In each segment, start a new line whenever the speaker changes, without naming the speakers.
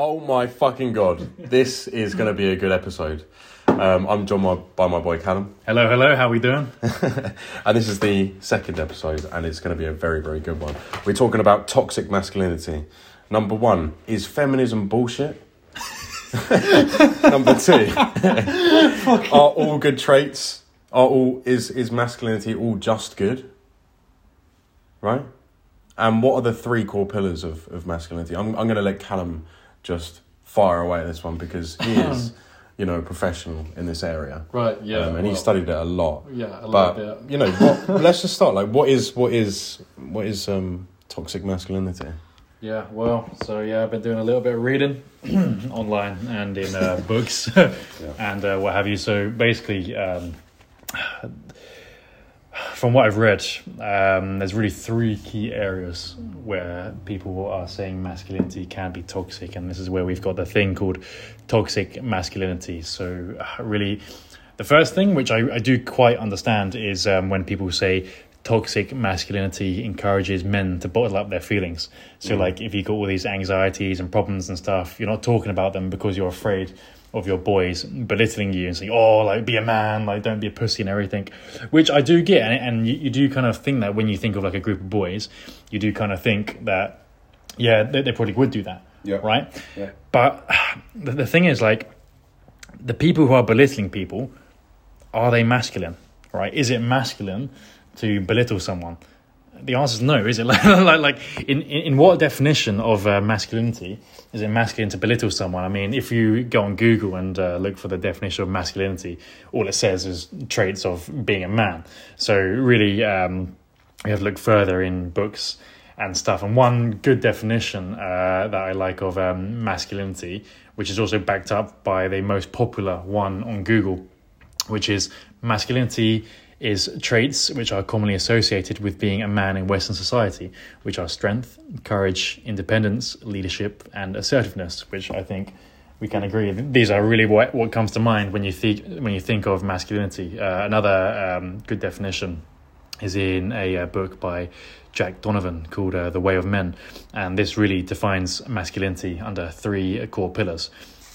Oh my fucking god, this is going to be a good episode. Um, I'm joined by my boy Kallum,
Hello, hello. How are we doing?
and this is the second episode, and it's going to be a very, very good one. We're talking about toxic masculinity. Number one is feminism bullshit. Number two, are all good traits? Are all is is masculinity all just good? Right. And what are the three core pillars of, of masculinity? I'm I'm going to let Kallum just fire away at this one because he is, you know, a professional in this area.
Right. Yeah.
um, and he studied it a lot.
Yeah, a
But
little bit.
you know, what, let's just start. Like, what is what is what is um toxic masculinity?
Yeah. Well, so yeah, I've been doing a little bit of reading online and in uh, books and uh, what have you. So basically, um, from what I've read, um, there's really three key areas where people are saying masculinity can be toxic, and this is where we've got the thing called toxic masculinity. So uh, really, the first thing, which I, I do quite understand, is um, when people say toxic masculinity encourages men to bottle up their feelings. So, like, if you've got all these anxieties and problems and stuff, you're not talking about them because you're afraid of your boys belittling you and saying, "Oh, like, be a man, like, don't be a pussy and everything," which I do get, and, and you, you do kind of think that when you think of like a group of boys, you do kind of think that, yeah, they, they probably would do that,
Yeah.
right?
Yeah.
But the, the thing is, like, the people who are belittling people, are they masculine? Right? Is it masculine to belittle someone? The answer is no. Is it like like, in in what definition of uh, masculinity is it masculine to belittle someone? I mean, if you go on Google and uh, look for the definition of masculinity, all it says is traits of being a man. So really, um, we have to look further in books and stuff. And one good definition uh, that I like of um, masculinity, which is also backed up by the most popular one on Google, which is masculinity is traits which are commonly associated with being a man in Western society, which are strength, courage, independence, leadership, and assertiveness, which I think we can agree. These are really what, what comes to mind when you think when you think of masculinity. Uh, another um, good definition is in a uh, book by Jack Donovan called uh, The Way of Men. And this really defines masculinity under three core pillars.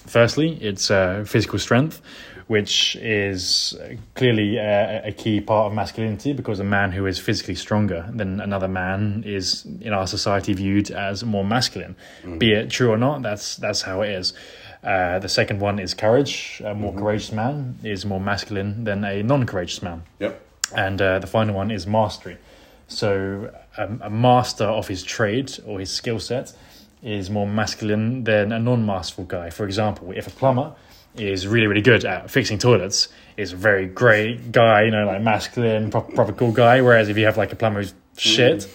Firstly, it's uh, physical strength, which is clearly uh, a key part of masculinity because a man who is physically stronger than another man is in our society viewed as more masculine. Be it true or not, that's that's how it is. Uh, the second one is courage. A more courageous man is more masculine than a non-courageous man
Yep.
and uh, the final one is mastery. So um, a master of his trade or his skill set is more masculine than a non-masterful guy. For example, if a plumber is really really good at fixing toilets, is a very great guy, you know, like masculine, proper, proper cool guy. Whereas if you have like a plumber who's shit.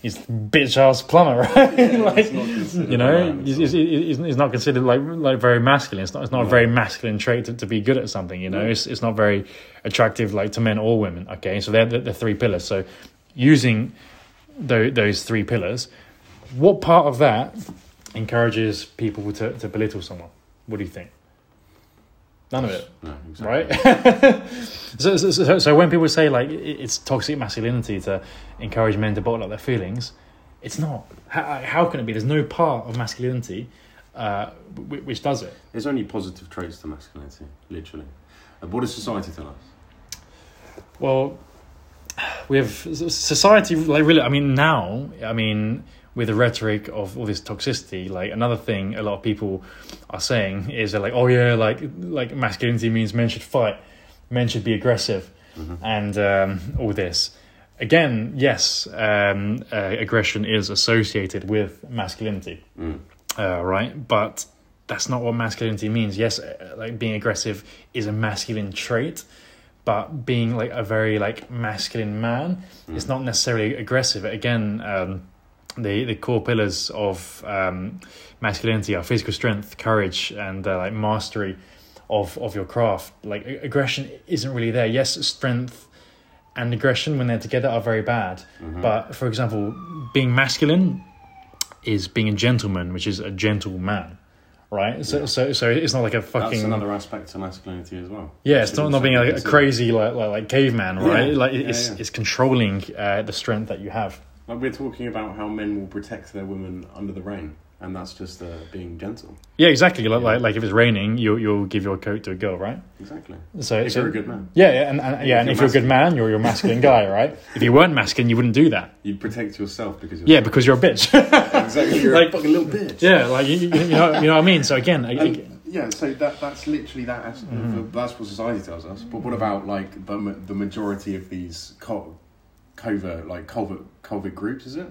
He's bitch ass plumber, right? like, you know, he's, he's, he's, not considered like like very masculine. It's not it's not a very masculine trait to, to be good at something. You know, it's it's not very attractive like to men or women. Okay, so they're the, the three pillars. So using those, those three pillars, what part of that encourages people to, to belittle someone? What do you think? None of it
No, exactly.
right? so, so, so, so when people say like it's toxic masculinity to encourage men to bottle up their feelings, it's not. How, how can it be? There's no part of masculinity uh, which does it.
There's only positive traits to masculinity, literally. And what does society tell us?
Well, we have society like really. I mean, now, I mean, with the rhetoric of all this toxicity, like another thing a lot of people are saying is they're like, oh yeah, like like masculinity means men should fight, men should be aggressive, and um, all this. Again, yes, um, uh, aggression is associated with masculinity,
Mm.
uh, right? But that's not what masculinity means. Yes, uh, like being aggressive is a masculine trait, but being like a very like masculine man is not necessarily aggressive. Again, um, the the core pillars of um, masculinity are physical strength, courage, and uh, like mastery of of your craft. Like aggression isn't really there. Yes, strength and aggression when they're together are very bad. But for example, being masculine is being a gentleman, which is a gentle man. Right, so
Yeah.
so so it's not like a fucking
That's another aspect to masculinity as well.
yeah, it's not, not being like a crazy like like, like caveman, right?
Yeah,
Like it's
yeah.
it's controlling uh, the strength that you have.
Like we're talking about how men will protect their women under the rain and that's just uh, being gentle.
Yeah, exactly. Like,
Yeah.
like like if it's raining, you you'll give your coat to a girl, right?
Exactly.
So
If
so-
you're a good man,
Yeah, yeah, and, and yeah, and
If
if
you're
a good man, you're you're a masculine guy, right? If you weren't masculine, you wouldn't do that.
you'd protect yourself because you're
Yeah, because you're a bitch.
exactly. You're
Like-
a fucking little bitch.
yeah, like you, you know you know what I mean. So again, I-
yeah, so that that's literally that.
Mm-hmm.
That's what society tells us. But what about like the the majority of these co- covert like covert covert groups? Is it?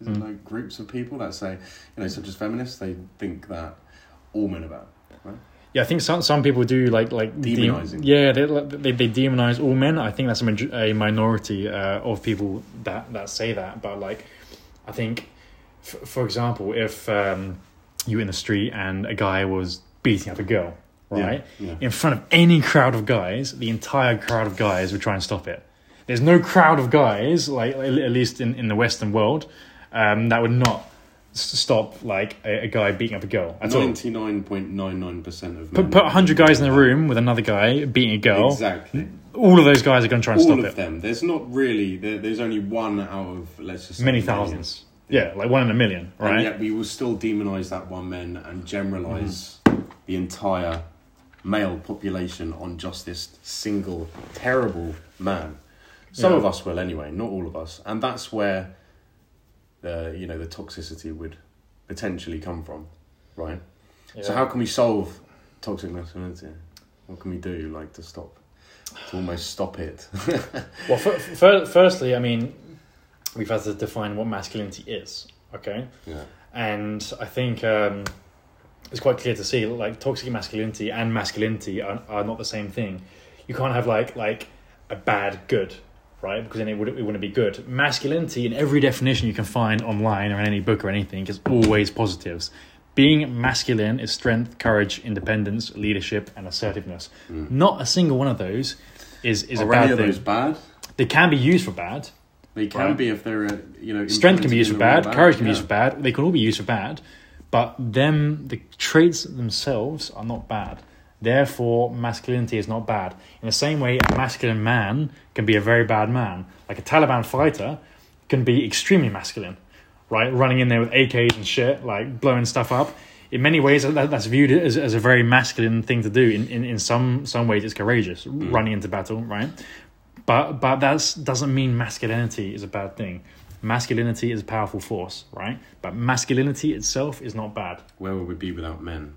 Is it
Mm.
like groups of people that say you know, such as feminists, they think that all men are bad.
yeah, I think some some people do like like de-
Demonising.
yeah, they, they they demonize all men. I think that's a, a minority uh, of people that that say that. But like, I think, f- for example, if um, you were in the street and a guy was beating up a girl, right?
Yeah. yeah.
in front of any crowd of guys, the entire crowd of guys would try and stop it. There's no crowd of guys, like at least in, in the Western world, um, that would not stop like a, a guy beating up a girl at.
Ninety nine point nine nine percent of
Put
men-
put hundred guys in a room with another guy beating a girl.
Exactly.
All of those guys are going to try and
All
stop
of
it.
them. There's not really. There, there's only one out of let's just say
Many thousands. Yeah, like one in a million, right And
yet we will still demonize that one man and generalize
Mm-hmm.
the entire male population on just this single terrible man. Some
Yeah.
of us will anyway, not all of us, and that's where the you know the toxicity would potentially come from, right? So how can we solve toxic masculinity? What can we do like to stop, to almost stop it?
Well, fir- fir- firstly, I mean, we've had to define what masculinity is. Okay.
yeah.
and I think um, it's quite clear to see like toxic masculinity and masculinity are, are not the same thing. You can't have like like a bad good, right? Because then it would it wouldn't be good. Masculinity in every definition you can find online or in any book or anything is always positives. Being masculine is strength, courage, independence, leadership, and assertiveness.
Mm.
Not a single one of those is is
Are
a bad
any of
thing.
those bad?
They can be used for bad,
They can
Right.
be if they're uh, you know
strength can be used for
the wrong
bad, courage can be used for bad. They can all be used for bad, but them the traits themselves are not bad. Therefore, masculinity is not bad. In the same way, a masculine man can be a very bad man. Like a Taliban fighter can be extremely masculine, right? Running in there with AKs and shit, like blowing stuff up. In many ways, that, that's viewed as, as a very masculine thing to do. In, in, in some some ways, it's courageous hmm. running into battle, right? But but that doesn't mean masculinity is a bad thing. Masculinity is a powerful force, right? But masculinity itself is not bad.
Where would we be without men?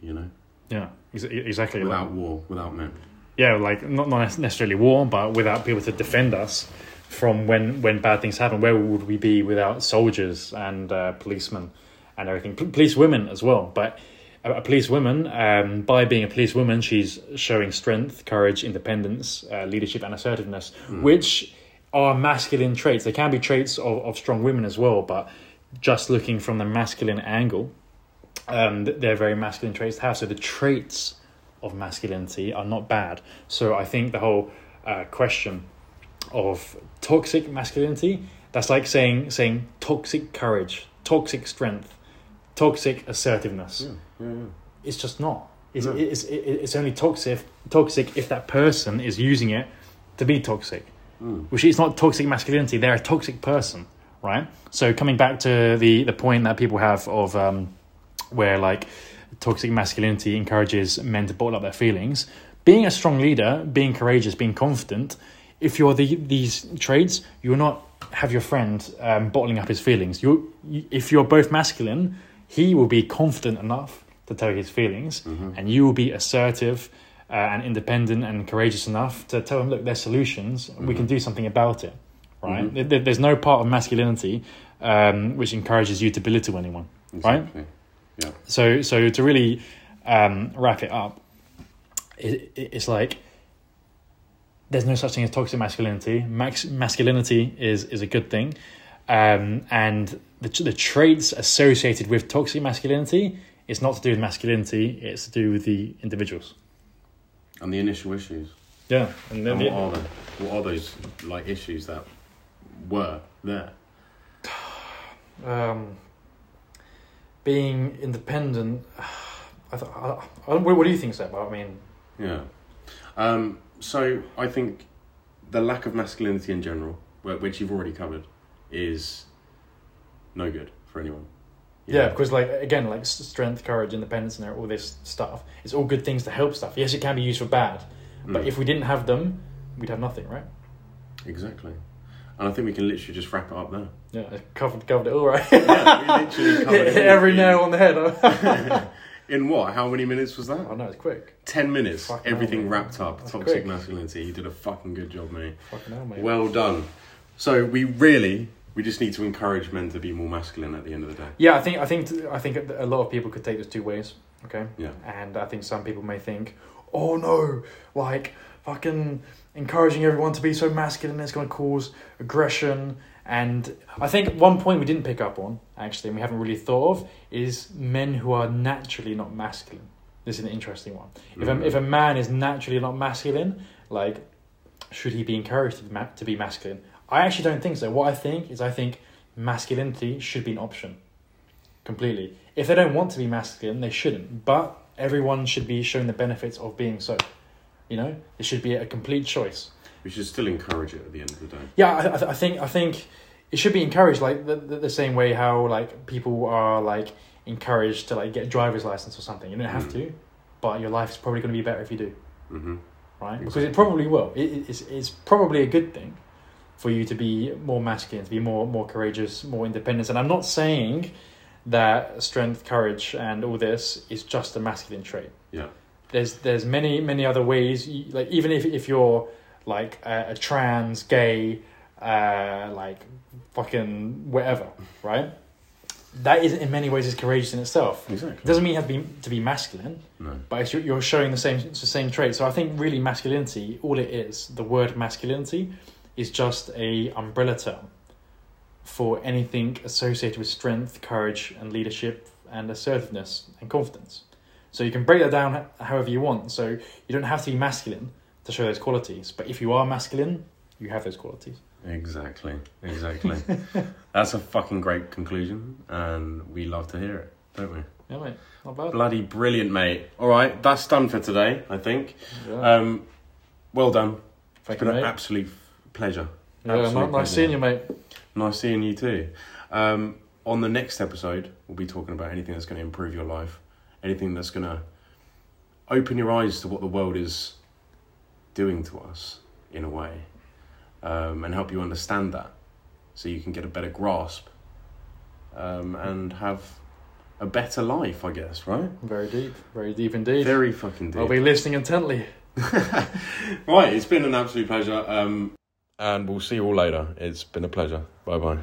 You know,
Yeah, ex- exactly. Like-
without war, without men.
yeah, like not not necessarily war, but without people to defend us from when when bad things happen. Where would we be without soldiers and uh, policemen and everything? P- police women as well, but. A a police woman, um, by being a police woman, she's showing strength, courage, independence, uh, leadership, and assertiveness, which are masculine traits. They can be traits of, of strong women as well, but just looking from the masculine angle, um, they're very masculine traits to have. So the traits of masculinity are not bad. So I think the whole uh, question of toxic masculinity that's like saying saying toxic courage, toxic strength, toxic assertiveness.
Yeah, yeah, yeah.
It's just not. It's,
No.
it's, it- it's only toxic toxic if that person is using it to be toxic
Mm.
which is not toxic masculinity. They're a toxic person, right? So coming back to the the point that people have of um, where like toxic masculinity encourages men to bottle up their feelings. Being a strong leader, being courageous, being confident. If you're the, these traits, you'll not have your friend um, bottling up his feelings. You, if you're both masculine, he will be confident enough to tell his feelings,
Mhm.
and you will be assertive uh, and independent and courageous enough to tell him, look, there's solutions. We can
Mhm.
do something about it, right?
Mhm.
There- there- There's no part of masculinity um, which encourages you to belittle anyone. Right?
Exactly.
So, so to really um, wrap it up, it, it- it's like there's no such thing as toxic masculinity. Max, masculinity is is a good thing, um, and the the traits associated with toxic masculinity is not to do with masculinity. It's to do with the individuals.
And the initial issues.
Yeah, and then
And
the,
what are they? What are those like issues that were there?
um, being independent. I, th- I, I, what do you think, Seb? I mean,
Yeah. Um, so I think the lack of masculinity in general, which you've already covered, is no good for anyone.
Yeah, because like again, like strength, courage, independence, and all this stuff. It's all good things to help stuff. Yes, it can be used for bad, but
Mm.
if we didn't have them, we'd have nothing, right?
exactly, and I think we can literally just wrap it up there.
Yeah, covered covered it all right.
Yeah, we literally covered
Hit
it
every nail on the head.
In what? How many minutes was that?
oh no, it's quick.
Ten minutes.
Fucking
everything
mate.
wrapped up.
That's
Toxic
quick.
masculinity. You did a fucking good job, mate.
Fucking hell, mate.
Well done. So we really, we just need to encourage men to be more masculine at the end of the day.
Yeah, I think I think I think a lot of people could take this two ways. Okay.
Yeah.
And I think some people may think, oh no, like fucking encouraging everyone to be so masculine is going to cause aggression. And I think one point we didn't pick up on actually, and we haven't really thought of, is men who are naturally not masculine. This is an interesting one. If a, if a mm. man is naturally not masculine, like, should he be encouraged to be, ma- to be masculine? I actually don't think so. What I think is, I think masculinity should be an option. Completely. If they don't want to be masculine, they shouldn't. But everyone should be shown the benefits of being so. You know, it should be a complete choice.
We should still encourage it at the end of the day.
Yeah, I, I, th- I think I think it should be encouraged, like the, the the same way how like people are like encouraged to like get a driver's license or something. You don't have
Mm.
to, but your life is probably going to be better if you do.
hmm
right? Because it probably will. It, it- it's, it's probably a good thing for you to be more masculine, to be more more courageous, more independent. And I'm not saying that strength, courage, and all this is just a masculine trait.
Yeah.
There's there's many many other ways. Like even if if you're like a, a trans, gay, uh, like fucking whatever, right? That is in many ways is courageous in itself. It
Exactly.
doesn't mean you have to be to be masculine
No.
but it's, you're showing the same it's the same trait. So I think really masculinity, all it is, the word masculinity, is just a umbrella term for anything associated with strength, courage, and leadership, and assertiveness and confidence. So you can break that down however you want. So you don't have to be masculine to show those qualities, but if you are masculine, you have those qualities.
Exactly. Exactly. That's a fucking great conclusion, and we love to hear it, don't we?
Yeah, mate, not bad.
Bloody brilliant, mate. All right, that's done for today. I think.
Yeah.
Um, well done.
Thank
It's
you,
been an
mate.
absolute pleasure.
Yeah,
absolute
nice seeing you, mate.
Nice seeing you too. Um, on the next episode, we'll be talking about anything that's going to improve your life, anything that's going to open your eyes to what the world is doing to us in a way, um, and help you understand that, so you can get a better grasp um, and have a better life. I guess, right?
Very deep, very deep indeed.
Very fucking deep.
I'll be listening intently.
right, it's been an absolute pleasure. Um, and we'll see you all later. It's been a pleasure. Bye bye.